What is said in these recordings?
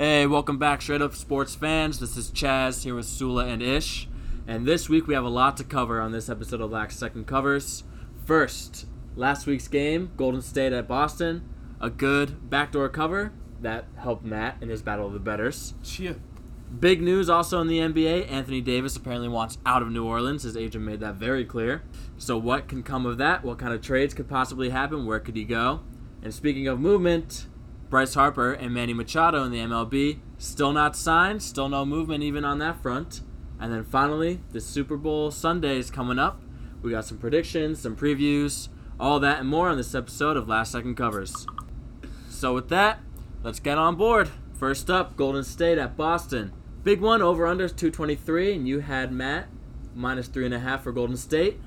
Hey, welcome back, Straight Up Sports fans. This is Chaz here with Sula and Ish. And this week we have a lot to cover on this episode of Last Second Covers. First, last week's game, Golden State at Boston. A good backdoor cover that helped Matt in his battle of the betters. Chia. Big news also in the NBA. Anthony Davis apparently wants out of New Orleans. His agent made that very clear. So, what can come of that? What kind of trades could possibly happen? Where could he go? And speaking of movement, Bryce Harper and Manny Machado in the MLB still not signed. Still no movement even on that front. And then finally, the Super Bowl Sunday is coming up. We got some predictions, some previews, all that and more on this episode of Last Second Covers. So, with that, let's get on board. First up, Golden State at Boston. Big one, over under 223, and you had Matt minus three and a half for Golden State.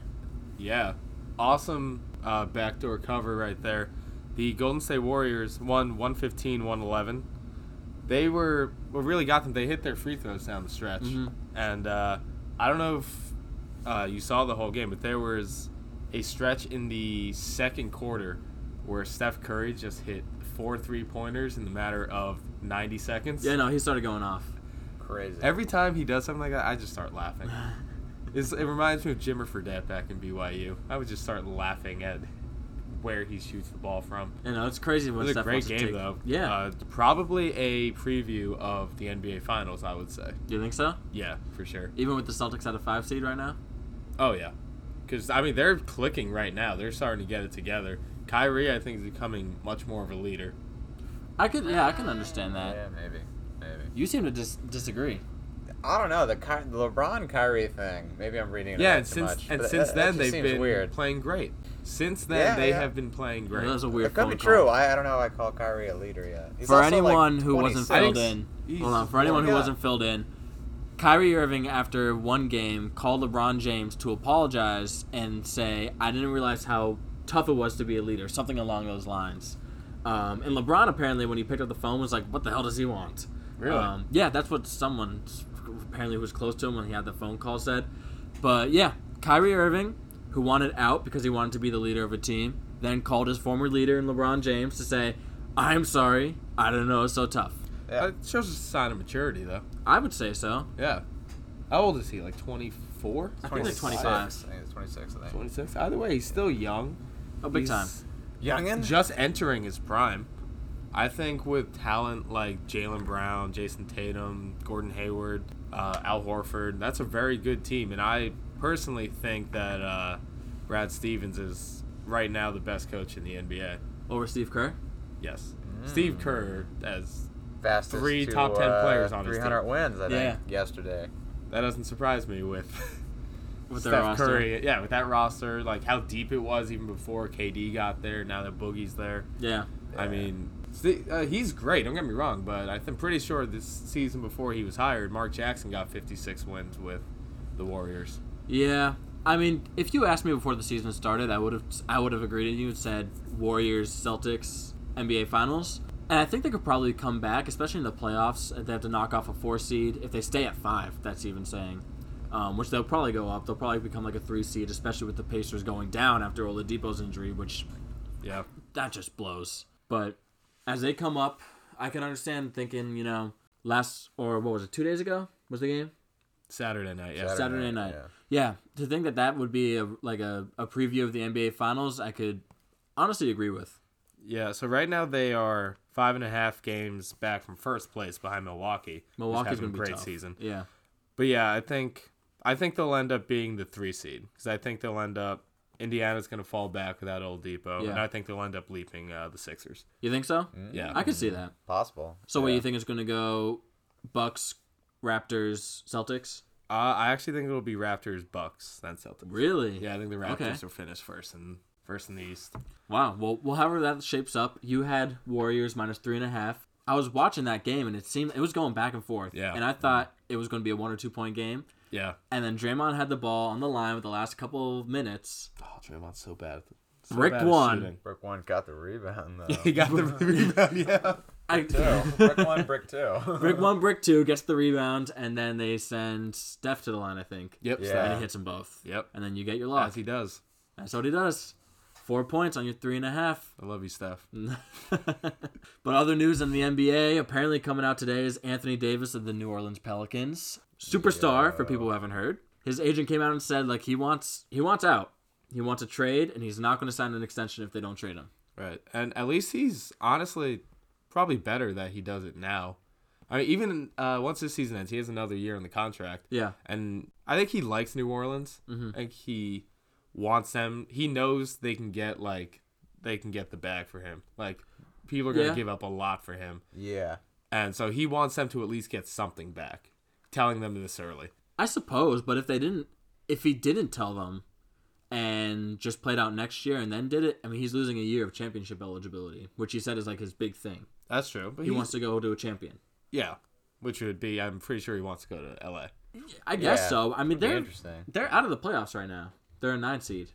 Yeah. Awesome uh, backdoor cover right there. The Golden State Warriors won 115 111. They were, what really got them, they hit their free throws down the stretch. Mhm. And uh, I don't know if uh, you saw the whole game, but there was a stretch in the second quarter where Steph Curry just hit four three pointers in the matter of 90 seconds. Yeah, no, he started going off. Crazy. Every time he does something like that, I just start laughing. It's, it reminds me of Jimmer Fredette back in BYU. I would just start laughing at where he shoots the ball from. You know, it's crazy It what was a great game, take. though. Yeah. Uh, probably a preview of the NBA Finals, I would say. You think so? Yeah, for sure. Even with the Celtics at a five seed right now? Oh, yeah. Because, I mean, they're clicking right now. They're starting to get it together. Kyrie, I think, is becoming much more of a leader. I could, yeah, I can understand that. Yeah, maybe, maybe. You seem to dis- disagree. I don't know the Ky- the LeBron Kyrie thing. Maybe I'm reading it Yeah, a and too since much. and but since that- that then just they've seems been weird. playing great. Since then Yeah, they yeah. have been playing great. That was a weird It could be phone true. call. I, I don't know. I call Kyrie a leader yet. He's for also, like, anyone who wasn't filled in, hold on. For anyone who young wasn't filled in, Kyrie Irving after one game called LeBron James to apologize and say, "I didn't realize how tough it was to be a leader," something along those lines. Um, and LeBron apparently, when he picked up the phone, was like, "What the hell does he want?" Really? Um, yeah, that's what someone apparently who was close to him when he had the phone call said. But yeah, Kyrie Irving, who wanted out because he wanted to be the leader of a team, then called his former leader in LeBron James to say, "I'm sorry, I don't know it's so tough." Yeah. It shows a sign of maturity, though. I would say so. Yeah. How old is he? Like 24? I think like 25. I think it's 26. I think. 26? Either way, he's still young. Oh, big He's time. Youngin. Just entering his prime. I think with talent like Jaylen Brown, Jayson Tatum, Gordon Hayward, uh, Al Horford, that's a very good team. And I personally think that uh, Brad Stevens is right now the best coach in the NBA. Over Steve Kerr. Yes. Mm. Steve Kerr, as Fastest Three to, top 10 uh, players on his 300 wins. I Yeah. think yesterday. that doesn't surprise me with With Steph roster. Curry. Yeah, with that roster, like how deep it was even before KD got there. Now that Boogie's there, Yeah. I Yeah. mean, uh, he's great. Don't get me wrong, but I'm pretty sure this season before he was hired, Mark Jackson got 56 wins with the Warriors. Yeah. I mean, if you asked me before the season started, I would have I would have agreed with you and said Warriors Celtics NBA Finals. And I think they could probably come back, especially in the playoffs. If they have to knock off a four seed, if they stay at five, that's even saying, um, which they'll probably go up. They'll probably become like a three seed, especially with the Pacers going down after Oladipo's injury, which Yeah, that just blows. But as they come up, I can understand thinking, you know, last or what was it, two days ago was the game? Saturday night. Yeah, Saturday night. Yeah, to think that that would be a, like a, a preview of the NBA Finals, I could honestly agree with. yeah. So right now they are five and a half games back from first place behind Milwaukee. Milwaukee's been going to a be great tough. season. Yeah, But yeah, I think I think they'll end up being the three seed because I think they'll end up Indiana's going to fall back without Oladipo, and I think they'll end up leaping uh, the Sixers. you think so? Yeah, I could see that. Possible. So, what yeah. you think is going to go? Bucks, Raptors, Celtics. Uh, I actually think it'll be Raptors, Bucks, then Celtics. Really? Yeah, I think the Raptors Okay. will finish first and first in the East. Wow. Well, well, however that shapes up, you had Warriors minus three and a half. I was watching that game and it seemed it was going back and forth. Yeah. And I thought it was going to be a one or two point game. Yeah. And then Draymond had the ball on the line with the last couple of minutes. Oh, Draymond's so bad. at- So Rick bad at won. shooting. Brick one got the rebound though. he got the rebound. Yeah. I, two. Brick one, brick two. brick one, brick two gets the rebound, and then they send Steph to the line, I think. Yep. Yeah. so- And he hits them both. Yep. And then you get your lock. As he does. That's what he does. Four points on your three and a half. I love you, Steph. but other news in the NBA apparently coming out today is Anthony Davis of the New Orleans Pelicans, superstar for people who haven't heard. His agent came out and said like he wants he wants out. He wants a trade, and he's not going to sign an extension if they don't trade him. Right, and at least he's honestly probably better that he does it now. I mean, even uh, once this season ends, he has another year in the contract. Yeah, and I think he likes New Orleans. Mm-hmm. I think he wants them. He knows they can get like they can get the bag for him. Like people are gonna Yeah. give up a lot for him, Yeah. and so he wants them to at least get something back. Telling them this early. I suppose. But if they didn't, if he didn't tell them, and just played out next year and then did it, I mean, he's losing a year of championship eligibility, which he said is like his big thing. That's true, but He wants to go to a champion. yeah, which would be I'm pretty sure he wants to go to L.A. I guess Yeah. so. I mean, they're interesting. they're out of the playoffs right now. They're a nine seed.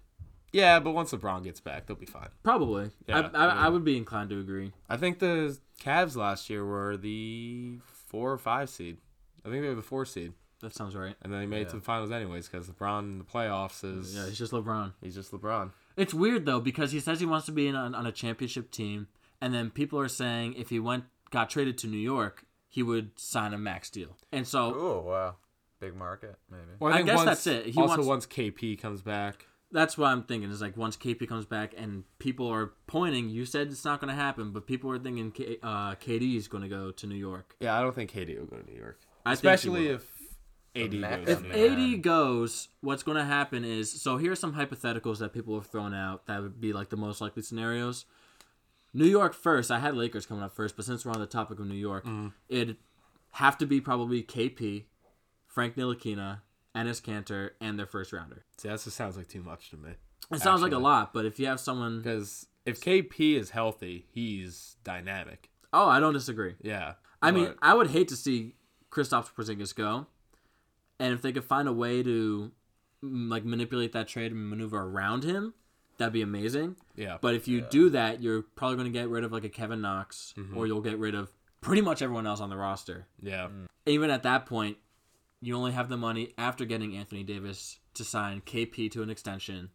Yeah, but once LeBron gets back, they'll be fine. Probably. Yeah, I, I, yeah. I would be inclined to agree. I think the Cavs last year were the four or five seed. I think they were the four seed, That sounds right. and then he made it to the finals anyways because LeBron in the playoffs is Yeah, he's just LeBron. he's just LeBron. It's weird though because he says he wants to be in on, on a championship team, and then people are saying if he went got traded to New York, he would sign a max deal. And so oh wow. Big market, maybe. Well, I think guess once, that's it. He also, wants- once KP comes back, that's what I'm thinking. Is like once KP comes back and people are pointing, you said it's not going to happen, but people are thinking K, uh, KD is going to go to New York. yeah, I don't think KD will go to New York, I think he especially will. if AD goes. If to Yeah. New York. AD goes, what's going to happen is so here are some hypotheticals that people have thrown out that would be like the most likely scenarios. New York first. I had Lakers coming up first, but since we're on the topic of New York, mm-hmm. it'd have to be probably KP, Frank Ntilikina, Enes Kanter, and their first rounder. See, that just sounds like too much to me. It sounds like a lot, but if you have someone, Because if KP is healthy, he's dynamic. oh, I don't disagree. Yeah, I mean, I would hate to see Kristaps Porzingis go, and if they could find a way to mm, like manipulate that trade and maneuver around him, that'd be amazing. yeah, But if you do that, you're probably going to get rid of like a Kevin Knox, or you'll get rid of pretty much everyone else on the roster. yeah, Even at that point, you only have the money after getting Anthony Davis to sign KP to an extension,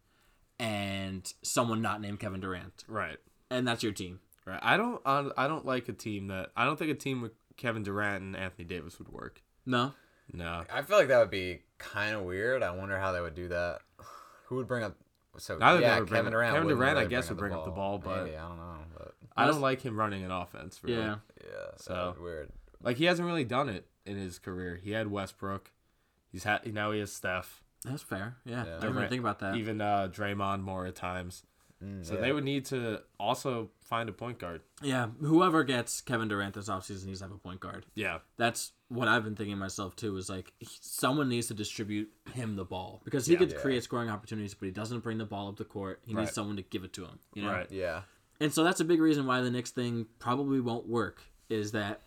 and someone not named Kevin Durant, right, and that's your team. right. I don't, I I don't like a team that I don't think a team with Kevin Durant and Anthony Davis would work. No, No, I feel like that would be kind of weird. I wonder how they would do that. Who would bring up? So Neither of yeah, them would bring Kevin Durant. Kevin wouldn't Durant, I guess, would bring up the ball, but- Maybe, I don't know. But I don't like him running an offense. Really. yeah. yeah, So- so weird. like he hasn't really done it in his career. He had Westbrook. He's had now he has Steph. That's fair. Yeah, Yeah. I didn't even think about that. Even uh, Draymond more at times. Mm, So yeah. they would need to also find a point guard. Yeah, whoever gets Kevin Durant this offseason needs to have a point guard. Yeah. That's what I've been thinking myself too. Is like he- someone needs to distribute him the ball because he Yeah. could Yeah. create scoring opportunities, but he doesn't bring the ball up the court. He Right. needs someone to give it to him. You know, Right. Yeah. and so that's a big reason why the Knicks thing probably won't work. Is that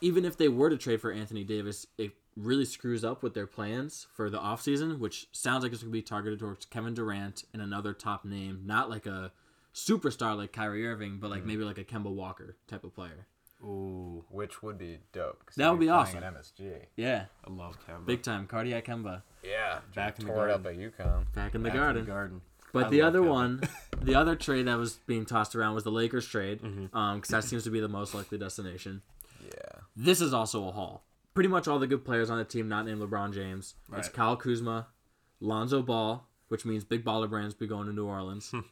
even if they were to trade for Anthony Davis, it really screws up with their plans for the offseason, which sounds like it's going to be targeted towards Kevin Durant and another top name, not like a superstar like Kyrie Irving, but like Mm. maybe like a Kemba Walker type of player. Ooh, Which would be dope. That would be playing awesome. At MSG. Yeah, I love Kemba. big time cardiac Kemba Yeah. Back in the tore it up garden. at UConn. back in the Back in garden. garden. But I the other Kemba. one, the other trade that was being tossed around was the Lakers trade, because Mm-hmm. that seems to be the most likely destination. Yeah. This is also a haul. Pretty much all the good players on the team, not named LeBron James. It's Right. Kyle Kuzma, Lonzo Ball, which means big baller brands be going to New Orleans.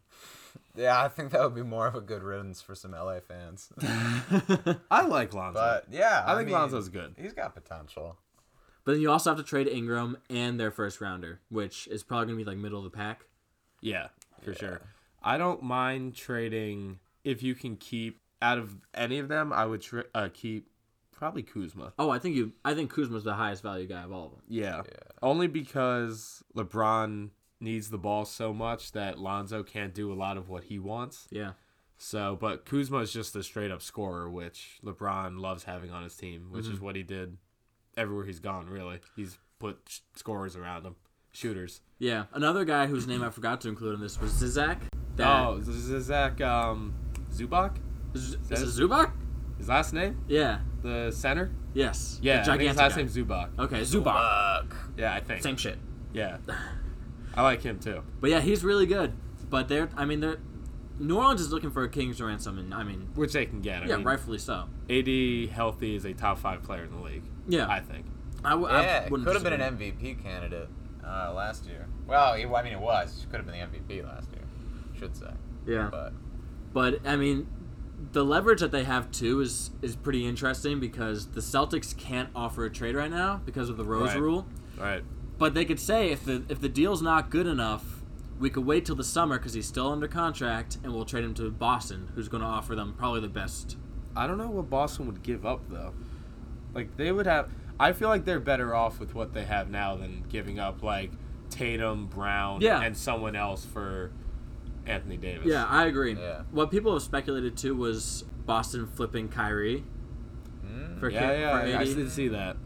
Yeah, I think that would be more of a good riddance for some LA fans. I like Lonzo. But yeah, I think mean, Lonzo's good. He's got potential. but then you also have to trade Ingram and their first rounder, which is probably going to be like middle of the pack. Yeah, for sure. I don't mind trading if you can keep out of any of them. I would tra- uh, keep probably Kuzma. Oh, I think you. I think Kuzma's the highest value guy of all of them. Yeah. Yeah. Only because LeBron needs the ball so much that Lonzo can't do a lot of what he wants. Yeah. So, but Kuzma is just a straight up scorer, which LeBron loves having on his team, which is what he did everywhere he's gone, really. He's put sh- scorers around him, shooters. Yeah. Another guy whose name I forgot to include in this was Zizak. That- Oh, is is Zach um, Zubac? is, is it Zubac? His last name? Yeah. The center? Yes. Yeah, The I think his last guy. name's Zubac. Okay, Zubac. Yeah, I think. Same shit. Yeah. I like him too. But yeah, he's really good. but they're. I mean, they're. New Orleans is looking for a king's ransom, and I mean, which they can get. I yeah, mean, rightfully so. AD healthy is a top five player in the league. Yeah, I think. I, w- I Yeah, it wouldn't could have been an MVP candidate uh, last year. Well, he, I mean, it was. Could have been the MVP last year. Should say. Yeah, But but I mean, the leverage that they have too is is pretty interesting because the Celtics can't offer a trade right now because of the Rose Right. rule. Right. But they could say if the if the deal's not good enough, we could wait till the summer because he's still under contract, and we'll trade him to Boston, who's going to offer them probably the best. I don't know what Boston would give up though. Like they would have. I feel like they're better off with what they have now than giving up like Tatum, Brown, Yeah. and someone else for Anthony Davis. Yeah, I agree. Yeah. What people have speculated too was Boston flipping Kyrie mm, for, yeah, K- yeah. for I 80 did see that.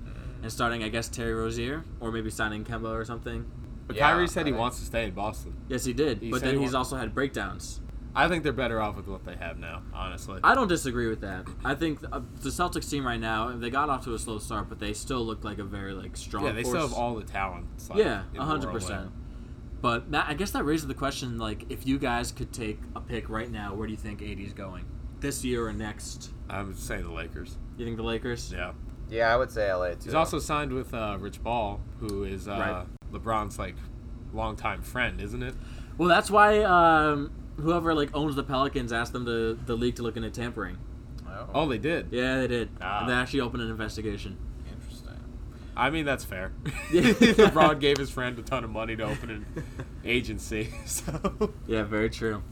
and starting, I guess, Terry Rozier or maybe signing Kemba or something. But Yeah, Kyrie said I he think- wants to stay in Boston. Yes, he did. He but then he he's wa- also had breakdowns. I think they're better off with what they have now. Honestly. I don't disagree with that. I think uh, the Celtics team right now, they got off to a slow start, but they still look like a very like strong. yeah, they force. still have all the talent. Like, Yeah, in hundred world percent. Now. But Matt, I guess that raises the question: like, if you guys could take a pick right now, where do you think AD is going this year or next? I'm saying the Lakers. You think the Lakers? Yeah. Yeah, I would say LA too. He's also signed with uh, Rich Paul, who is uh, Right. LeBron's like longtime friend, isn't it? Well, that's why um, whoever like owns the Pelicans asked them to the league to look into tampering. Oh, Oh, they did. Yeah, they did. Ah. They actually opened an investigation. I mean, that's fair. Yeah. LeBron gave his friend a ton of money to open an agency. So Yeah, very true.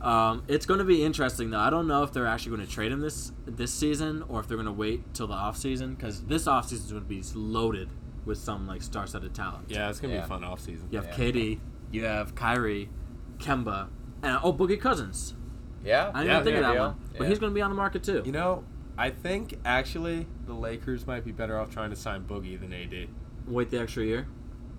Um, it's going to be interesting though. I don't know if they're actually going to trade him this this season or if they're going to wait till the off season because this off season is going to be loaded with some like star-studded talent. yeah, it's gonna be a fun offseason. You have Yeah. KD, you have Kyrie, Kemba, and oh Boogie Cousins. Yeah. I didn't Yeah, even think of that one, but Yeah. he's going to be on the market too. You know, I think actually the Lakers might be better off trying to sign Boogie than AD. Wait the extra year.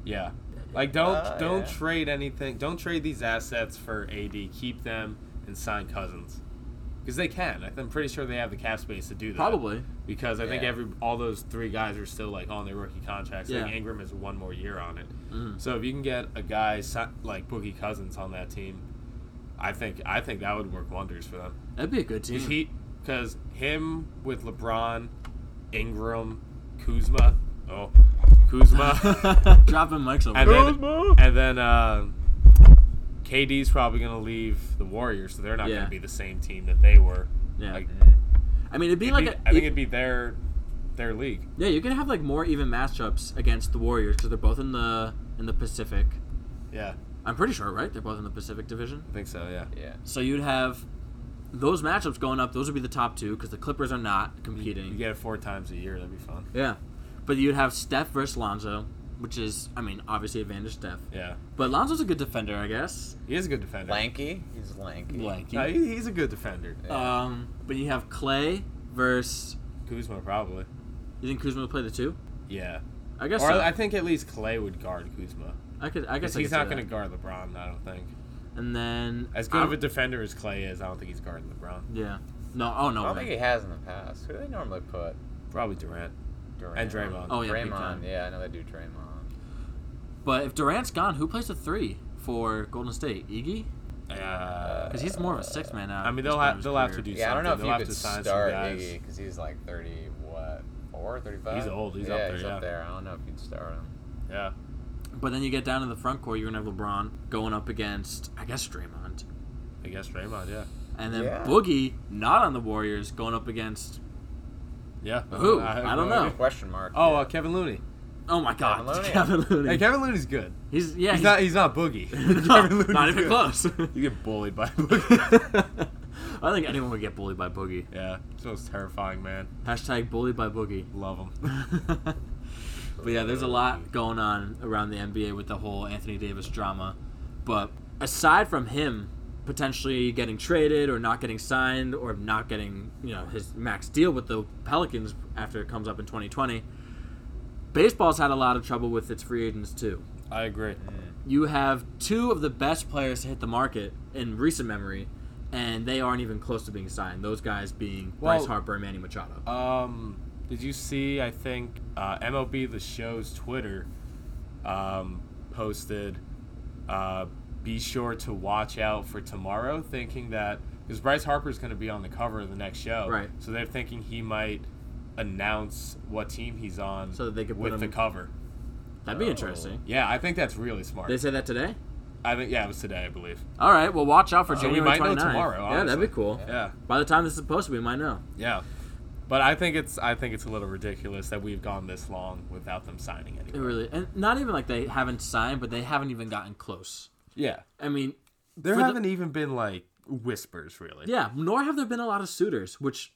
Yeah. Like don't Uh, don't yeah. trade anything. Don't trade these assets for AD. Keep them and sign Cousins. Because they can. I'm pretty sure they have the cap space to do that. Probably. Because I think every all those three guys are still like on their rookie contracts. I think Yeah. Ingram has one more year on it. Mhm. So if you can get a guy like Boogie Cousins on that team, I think I think that would work wonders for them. That'd be a good team. Because he, because him with LeBron, Ingram, Kuzma, oh, Kuzma, Dropping mics over. and there. then and then uh, KD's probably gonna leave the Warriors, so they're not Yeah. gonna be the same team that they were. yeah. Like, I mean, it'd be it'd like be- a, I think it'd be their their league. yeah. You can have like more even matchups against the Warriors because they're both in the in the Pacific. Yeah, I'm pretty sure, right? They're both in the Pacific Division. I think so. Yeah. Yeah. So you'd have those matchups going up. Those would be the top two because the Clippers are not competing. you get it four times a year. That'd be fun. Yeah, but you'd have Steph versus Lonzo, which is, I mean, obviously advantage Steph. Yeah, But Lonzo's a good defender, I guess. he is a good defender. Lanky. He's lanky. Lanky. No, he, he's a good defender. Yeah. Um, but you have Clay versus. Kuzma probably. You think Kuzma would play the two? Yeah. I guess Or so. I think at least Clay would guard Kuzma. I could. I guess I he's could not going to guard LeBron, I don't think. And then As good of I'm- a defender as Clay is, I don't think he's guarding LeBron. Yeah. No. Oh I no. don't way. think he has in the past. Who do they normally put? Probably Durant. Durant. And Draymond. Oh yeah. Draymond. Yeah, I know they do Draymond. But if Durant's gone, who plays the three for Golden State? Iggy? Uh, Because he's more of a six man now. I mean, they'll point have they'll have to do Yeah, I don't know if you They'll could have to sign start. Iggy because he's like 30, what, 4, 35? He's old. He's yeah, up there, He's yeah. up there. I don't know if you'd start him. Yeah. But then you get down to the front court, you're gonna have LeBron going up against, I guess, Draymond, I guess Draymond. Yeah. and then Yeah. Boogie, not on the Warriors, going up against. Yeah. Who? I, I don't know. Question mark. Oh, yeah. uh, Kevin Looney. Oh my God, Kevin Looney. Kevin Looney. Hey, Kevin Looney's good. He's yeah. he's, not. He's not boogie. No, Kevin Looney's not even good. close. You get bullied by boogie. I think anyone would get bullied by Boogie. yeah. It's the most terrifying man. Hashtag bullied by Boogie. Love him. But yeah, there's a lot going on around the NBA with the whole Anthony Davis drama. But aside from him potentially getting traded or not getting signed or not getting, you know, his max deal with the Pelicans after it comes up in 2020, baseball's had a lot of trouble with its free agents too. I agree. You have two of the best players to hit the market in recent memory, and they aren't even close to being signed. Those guys being Bryce Harper and Manny Machado. Um, did you see? I think uh, MLB The Show's Twitter um, posted uh, be sure to watch out for tomorrow, thinking that because Bryce Harper's going to be on the cover of the next show, Right. So they're thinking he might announce what team he's on So that they could put with the cover. That'd be Oh. interesting. Yeah, I think that's really smart. They say that today. I think yeah, it was today, I believe. All right. Well, watch out for we January might know 29th. tomorrow, Yeah, that'd be cool. Yeah, By the time this is posted, we might know. yeah. But I think it's I think it's a little ridiculous that we've gone this long without them signing It anyone. really, and not even like they haven't signed, but they haven't even gotten close. Yeah, I mean, there haven't even been like whispers really. yeah. Nor have there been a lot of suitors, which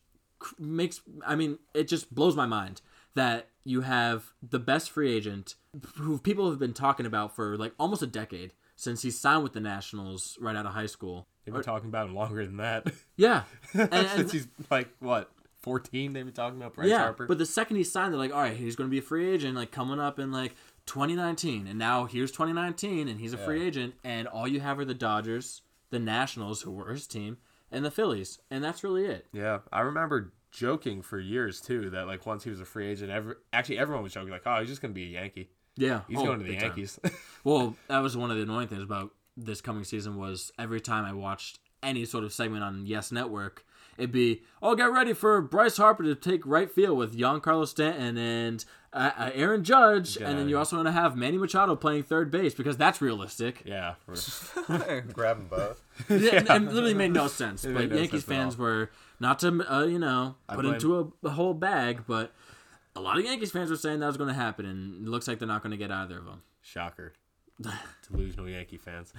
makes. I mean, it just blows my mind that you have the best free agent who people have been talking about for like almost a decade since he signed with the Nationals right out of high school. They've been talking about him longer than that. Yeah, and, and Since he's like what fourteen, they've been talking about Bryce yeah, Harper. but the second he signed, they're like, all right, he's going to be a free agent, like coming up in like 2019, and now here's 2019, and he's a free agent, and all you have are the Dodgers, the Nationals, who were his team, and the Phillies, and that's really it. yeah, I remember joking for years too that like once he was a free agent, every actually everyone was joking like, oh, he's just gonna be a Yankee. Yeah, He's Oh, going to the. Yankees. Well, that was one of the annoying things about this coming season was every time I watched any sort of segment on Yes Network, it'd be, "Oh, get ready for Bryce Harper to take right field with Giancarlo Stanton and uh, uh, Aaron Judge, Get and then you also want to have Manny Machado playing third base because that's realistic." yeah, Grab them both. Yeah, and it literally made no sense. It but no Yankees sense fans were not to uh, you know put blame- into a, a whole bag, but a lot of Yankees fans were saying that was going to happen, and it looks like they're not going to get either of them. shocker. Delusional Yankee fans.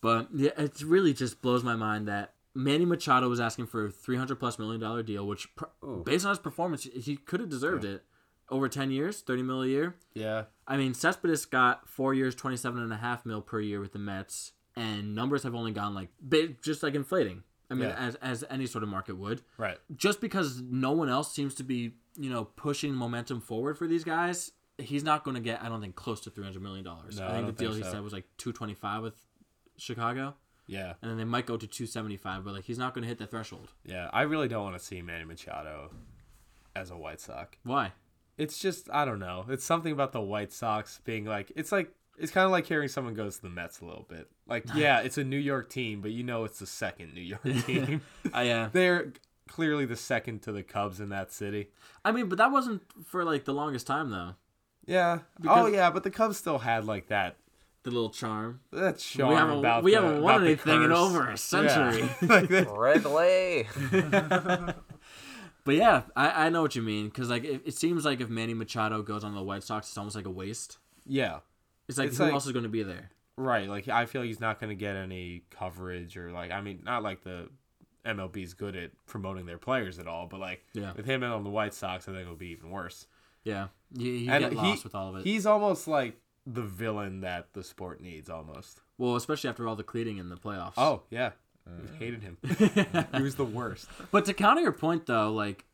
But yeah, it really just blows my mind that Manny Machado was asking for a 300 plus million dollar deal, which pr- Ooh. based on his performance, he could have deserved it. Over 10 years, 30 mil a year. Yeah, I mean, Cespedes got four years, 27 and a half mil per year with the Mets, and numbers have only gone like just like inflating. I mean, Yeah. as as any sort of market would. right. Just because no one else seems to be, you know, pushing momentum forward for these guys, he's not going to get, I don't think, close to 300 million dollars. No, I I think the don't deal think he said was like 225 with Chicago Yeah, and then they might go to 275 but like he's not going to hit the threshold yeah. I really don't want to see Manny Machado as a White Sox. why It's just I don't know. It's something about the White Sox being like it's like it's kind of like hearing someone goes to the Mets a little bit. Like yeah, it's a New York team, but you know it's the second New York team. i yeah They're clearly the second to the Cubs in that city. i mean but that wasn't for like the longest time though Yeah. Because- oh yeah, but the Cubs still had like that the little charm that charm we haven't about we the- haven't won the anything in over a century Yeah. like that. Wrigley. but yeah i, I know what you mean because like it, it seems like if manny machado goes on the white sox it's almost like a waste yeah. it's like It's who like- else is going to be there Right. Like I feel like he's not going to get any coverage or like I mean not like the MLB's good at promoting their players at all, but like Yeah. with him and on the White Sox, I think it'll be even worse. yeah you, you And get he- lost with all of it He's almost like the villain that the sport needs almost. well especially after all the cleating in the playoffs Oh yeah, I hated him. he was the worst. But to counter your point, though, like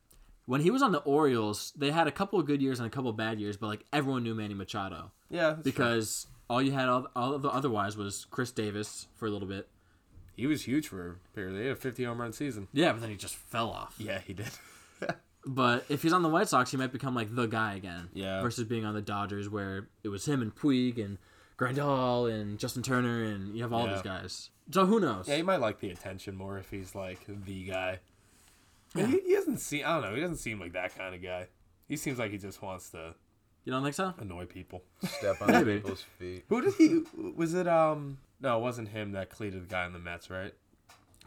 when he was on the Orioles, they had a couple of good years and a couple of bad years, but like everyone knew Manny Machado Yeah, that's true. because all you had all, all of the otherwise was Chris Davis for a little bit. he was huge for a period. They had a 50 home run season. Yeah, but then he just fell off. Yeah, he did. But if he's on the White Sox, he might become like the guy again. Yeah. Versus being on the Dodgers, where it was him and Puig and Grandal and Justin Turner, and you have all Yeah. these guys. So who knows? Yeah, he might like the attention more if he's like the guy. But He, he doesn't seem. I don't know. He doesn't seem like that kind of guy. He seems like he just wants to You don't think so? annoy people. Step on Maybe. people's feet. Who did he? Was it? Um. No, it wasn't him that cleated the guy in the Mets, right?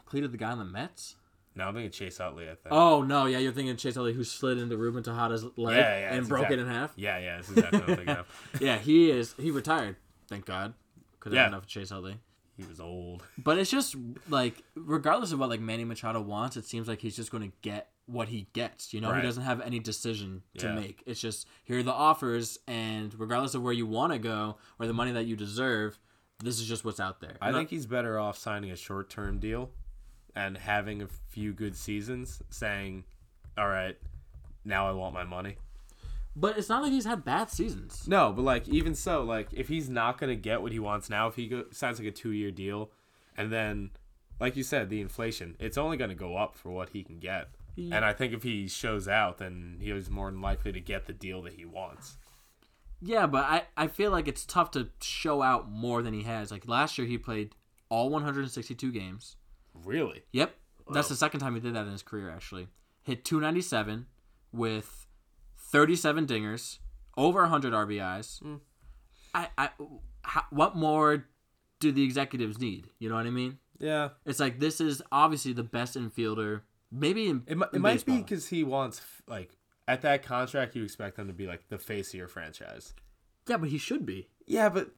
Cleated the guy on the Mets? No, I'm thinking Chase Utley. I think. Oh no, yeah, you're thinking Chase Utley who slid into Ruben Tejada's leg Yeah, yeah, and broke exact- it in half. Yeah, yeah, that's exactly what I'm thinking of. Yeah, he is. He retired. Thank God. Could have Yeah. enough of Chase Utley. He was old. But it's just like, regardless of what like Manny Machado wants, it seems like he's just going to get what he gets. You know, Right. he doesn't have any decision to Yeah. make. It's just here are the offers, and regardless of where you want to go or the money that you deserve, this is just what's out there. I And think he's better off signing a short-term deal and having a few good seasons, saying, "All right, now I want my money." but it's not like he's had bad seasons. No, but like even so, like if he's not gonna get what he wants now, if he go, signs like a two-year deal, and then, like you said, the inflation, it's only gonna go up for what he can get. Yeah. And I think if he shows out, then he is more than likely to get the deal that he wants. Yeah, but I, I feel like it's tough to show out more than he has. Like last year, he played all 162 games. Really? Yep, that's the second time he did that in his career. Actually, hit 297 with 37 dingers, over 100 RBIs. Mm. I, I, how, what more do the executives need? You know what I mean? Yeah. It's like this is obviously the best infielder, maybe in It, mi- in it might be because he wants like at that contract you expect him to be like the face of your franchise. yeah, but he should be. Yeah, but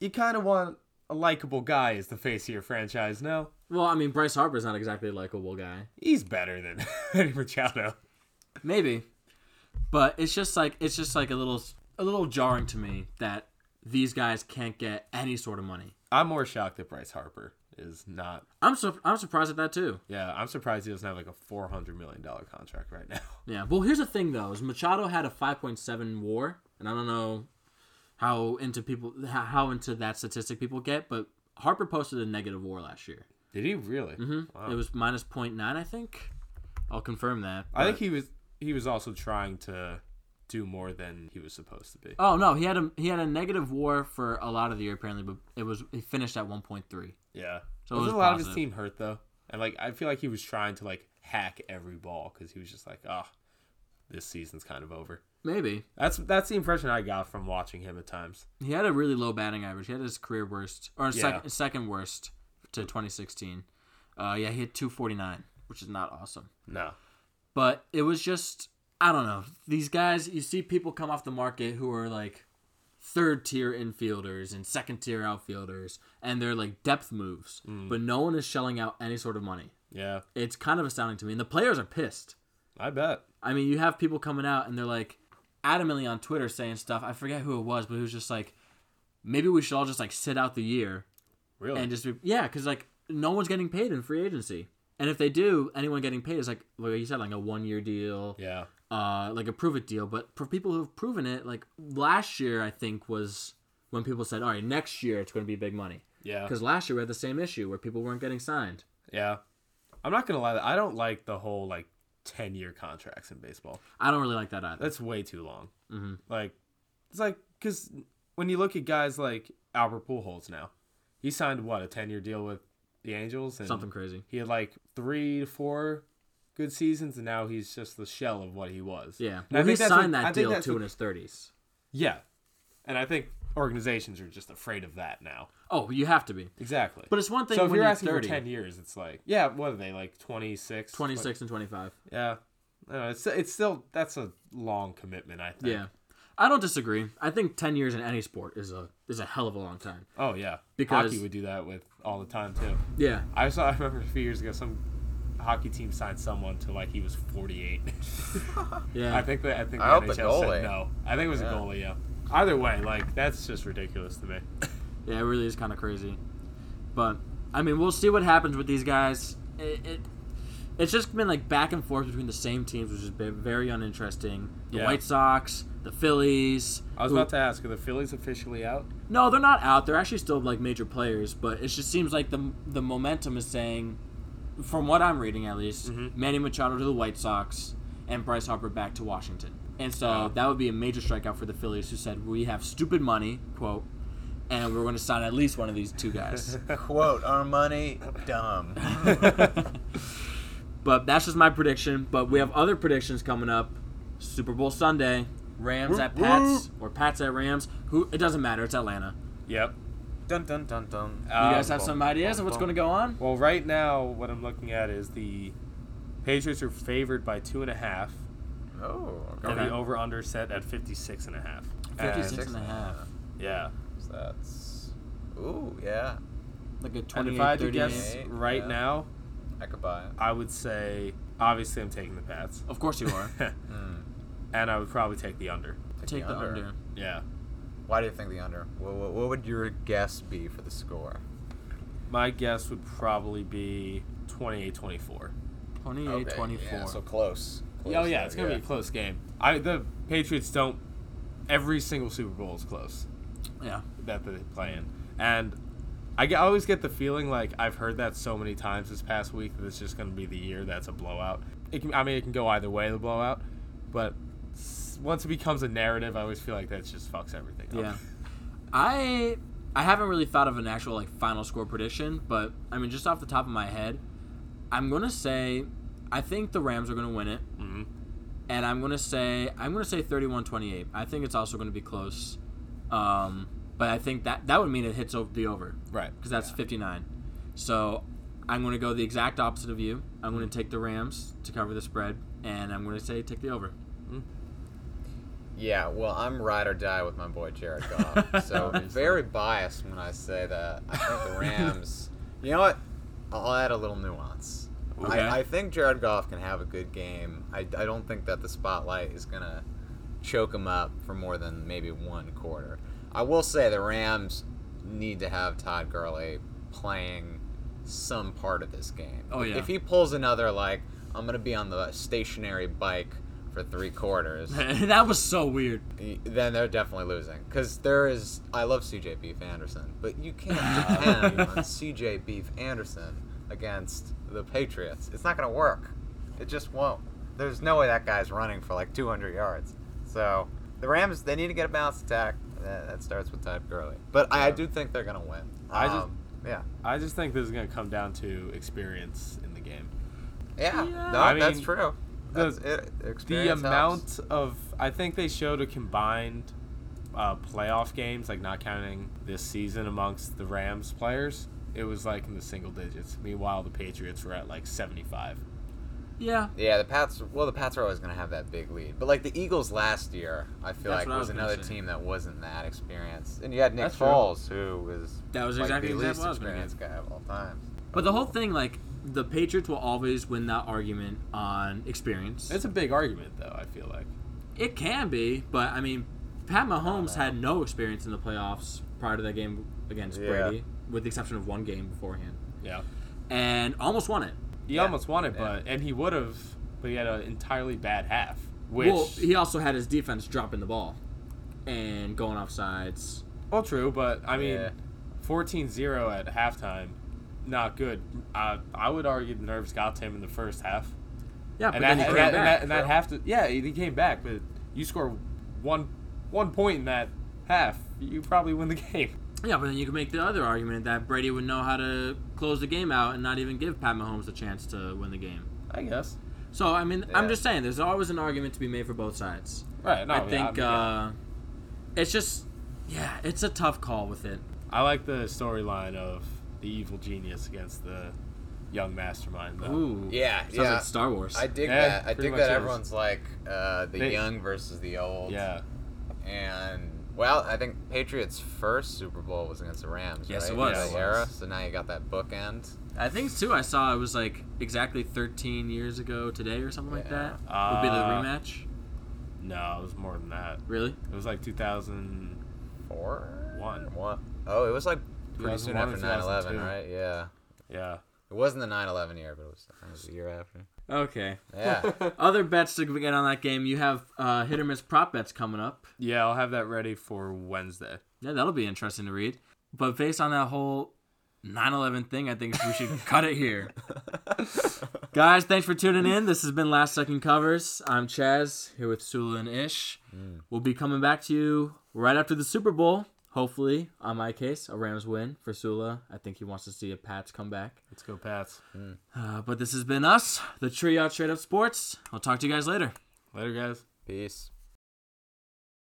you kind of want a likable guy as the face of your franchise. No, Well, I mean, Bryce Harper's not exactly a likable guy. he's better than Eddie Machado. Maybe, but it's just like it's just like a little a little jarring to me that these guys can't get any sort of money. I'm more shocked that Bryce Harper is not. I'm so I'm surprised at that too. Yeah, I'm surprised he doesn't have like a 400 million dollar contract right now. Yeah. Well, here's the thing though: is Machado had a 5.7 WAR, and I don't know how into people how into that statistic people get, but Harper posted a negative WAR last year. Did he really? Mm-hmm. It was minus 0.9, I think. I'll confirm that. I think he was he was also trying to do more than he was supposed to be. Oh no, he had a he had a negative WAR for a lot of the year apparently, but it was he finished at 1.3. Yeah. So was a lot of his team hurt though, and like I feel like he was trying to like hack every ball because he was just like, oh, this season's kind of over. Maybe That's that's the impression I got from watching him at times. he had a really low batting average. He had his career worst or Yeah. second second worst to 2016. Uh, yeah, he hit 249, which is not awesome. No. But it was just I don't know. These guys, you see people come off the market who are like third tier infielders and second tier outfielders, and they're like depth moves, Mm. but no one is shelling out any sort of money. Yeah. It's kind of astounding to me, and the players are pissed. I bet. I mean, you have people coming out and they're like adamantly on Twitter saying stuff. I forget who it was, but it was just like maybe we should all just like sit out the year Really. and just be, yeah, because like no one's getting paid in free agency, and if they do, anyone getting paid is like like you said, like a one year deal, yeah. uh, like a prove it deal. But for people who've proven it, like last year, I think was when people said, all right, next year it's going to be big money. Yeah. Because last year we had the same issue where people weren't getting signed. Yeah. I'm not gonna lie. I don't like the whole like 10 year contracts in baseball. I don't really like that either. That's way too long. Mhm. Like, it's like because when you look at guys like Albert Pujols now, he signed what a 10 year deal with the Angels and Something crazy. He had like three to four good seasons, and now he's just the shell of what he was. Yeah. And Well, he think signed what- that deal too what- in his thirties. Yeah, and I think organizations are just afraid of that now. Oh, you have to be. Exactly. But it's one thing so if when you're you're asking 30, for 10 years, it's like, yeah, what are they like 26? 26 and 25. Yeah. I don't know, it's it's still that's a long commitment. I think. Yeah. I don't disagree. I think 10 years in any sport is a is a hell of a long time. Oh yeah. Because- hockey would do that with all the time too. Yeah. I saw. I remember a few years ago, some hockey team signed someone to like he was 48. Yeah. I think that I think I the hope NHL goalie. said no. I think it was Yeah. a goalie. Yeah. Either way, like that's just ridiculous to me. Yeah, it really is kind of crazy. But I mean, we'll see what happens with these guys. It, it it's just been like back and forth between the same teams, which has been very uninteresting. The Yeah. White Sox, the Phillies. I was who- about to ask, are the Phillies officially out? No, they're not out. They're actually still like major players, but it just seems like the the momentum is saying, from what I'm reading at least, Mhm. Manny Machado to the White Sox and Bryce Harper back to Washington. And so Yeah. that would be a major strikeout for the Phillies, who said we have stupid money, quote, and we're going to sign at least one of these two guys. Quote, our money, dumb. but that's just my prediction. But we have other predictions coming up. Super Bowl Sunday, Rams at Pats or Pats at Rams. Who it doesn't matter. It's Atlanta. Yep. dun dun dun dun. You guys Um, have some ideas of what's going to go on? Well, right now, what I'm looking at is the Patriots are favored by two and a half, Oh, and the over under set at 56 and a half. 56 And- and a half. Yeah. So that's. Ooh, yeah. Like a And 28 if I had to guess right yeah. now, I could buy it. I would say obviously I'm taking the Pats, Of course you are. Hmm. and I would probably take the under. Take the under. Yeah. Why do you think the under? What, what, what would your guess be for the score? My guess would probably be 28-24. 28 Okay, 24. Yeah, so close. oh yeah, there, it's gonna be a close game. I the Patriots don't. Every single Super Bowl is close yeah. that they play in, and I, get, I always get the feeling like I've heard that so many times this past week that it's just gonna be the year that's a blowout. It can, I mean, it can go either way, the blowout, but once it becomes a narrative, I always feel like that just fucks everything up. Yeah. I I haven't really thought of an actual like final score prediction, but I mean just off the top of my head, I'm gonna say I think the Rams are gonna win it, Mhm. and I'm gonna say I'm gonna say 31-28. I think it's also gonna be close, um, but I think that that would mean it hits over the over Right. because that's 59. So I'm gonna go the exact opposite of you. I'm gonna take the Rams to cover the spread, and I'm gonna say take the over. Hmm. Yeah, well, I'm ride or die with my boy Jared Goff. So I'm very biased when I say that. I think the Rams. you know what? I'll add a little nuance. Okay. I, I think Jared Goff can have a good game. I, I don't think that the spotlight is going to choke him up for more than maybe one quarter. I will say the Rams need to have Todd Gurley playing some part of this game. Oh, yeah. If he pulls another, like, I'm going to be on the stationary bike for three quarters that was so weird. then they're definitely losing. Because there is, I love CJ Beef Anderson, but you can't depend on CJ Beef Anderson against the Patriots. It's not going to work. It just won't. There's no way that guy's running for like 200 yards. So the Rams, they need to get a balanced attack. That, that starts with Todd Gurley. But I, I do think they're going to win. I just- Um, yeah. I just think this is gonna come down to experience in the game. Yeah, Yeah. no, I that's mean, true. the- it. The amount helps. of I think they showed a combined uh, playoff games, like not counting this season amongst the Rams players. It was like in the single digits. Meanwhile, the Patriots were at like 75. Yeah, Yeah, the Pats. Well, the Pats are always going to have that big lead, but like the Eagles last year, I feel That's like was was another say. team that wasn't that experienced, and you had Nick That's true. Foles, who was That was like, exactly the the least example was experienced guy of all time. But the whole thing, like, the Patriots will always win that argument on experience. It's a big argument, though. I feel like. it can be, but I mean, Pat Mahomes had no experience in the playoffs prior to that game against Yeah. Brady, with the exception of one game beforehand, Yeah. and almost won it. He Yeah. almost won it, but and he would have, but he had an entirely bad half. Which well, he also had his defense dropping the ball and going off sides. well, true, but I mean, Yeah. 14-0 at halftime, not good. Uh, I would argue the nerves got to him in the first half. Yeah, but and then that, he and that, and back. that, and that have to yeah he came back but you score one one point in that half you probably win the game Yeah, but then you can make the other argument that Brady would know how to close the game out and not even give Pat Mahomes a chance to win the game. I guess So I mean, I'm just saying, there's always an argument to be made for both sides. right no, I yeah, think mean, yeah. uh, it's just, yeah, it's a tough call with it. I like the storyline of the evil genius against the young mastermind though. Ooh, Yeah, sounds yeah. like Star Wars. I dig Yeah, that. I dig much that is. everyone's like uh, the They- young versus the old. yeah And well, I think Patriots' first Super Bowl was against the Rams. Yes, right? it was. Yeah, era. So now you got that bookend. I think too. I saw it was like exactly 13 years ago today or something like Yeah. that. Would be the Uh, rematch. no it was more than that Really? it was like 2000 Four. One. What? Oh, it was like pretty soon after or 9/11, right? Yeah. yeah It wasn't the 9/11 year, but it was, it was the year after. Okay. Yeah. Other bets to get on that game. You have uh, hit or miss prop bets coming up. yeah I'll have that ready for Wednesday Yeah, that'll be interesting to read. But based on that whole 9/11 thing, I think we should cut it here. Guys, thanks for tuning in. This has been Last Second Covers. I'm Chaz here with Sula and Ish. We'll be coming back to you right after the Super Bowl. Hopefully, on my case, a Rams win for Sula. I think he wants to see a Pats come back. let's go Pats Uh, but this has been us, the Trio Straight Up Sports. I'll talk to you guys later. later guys Peace.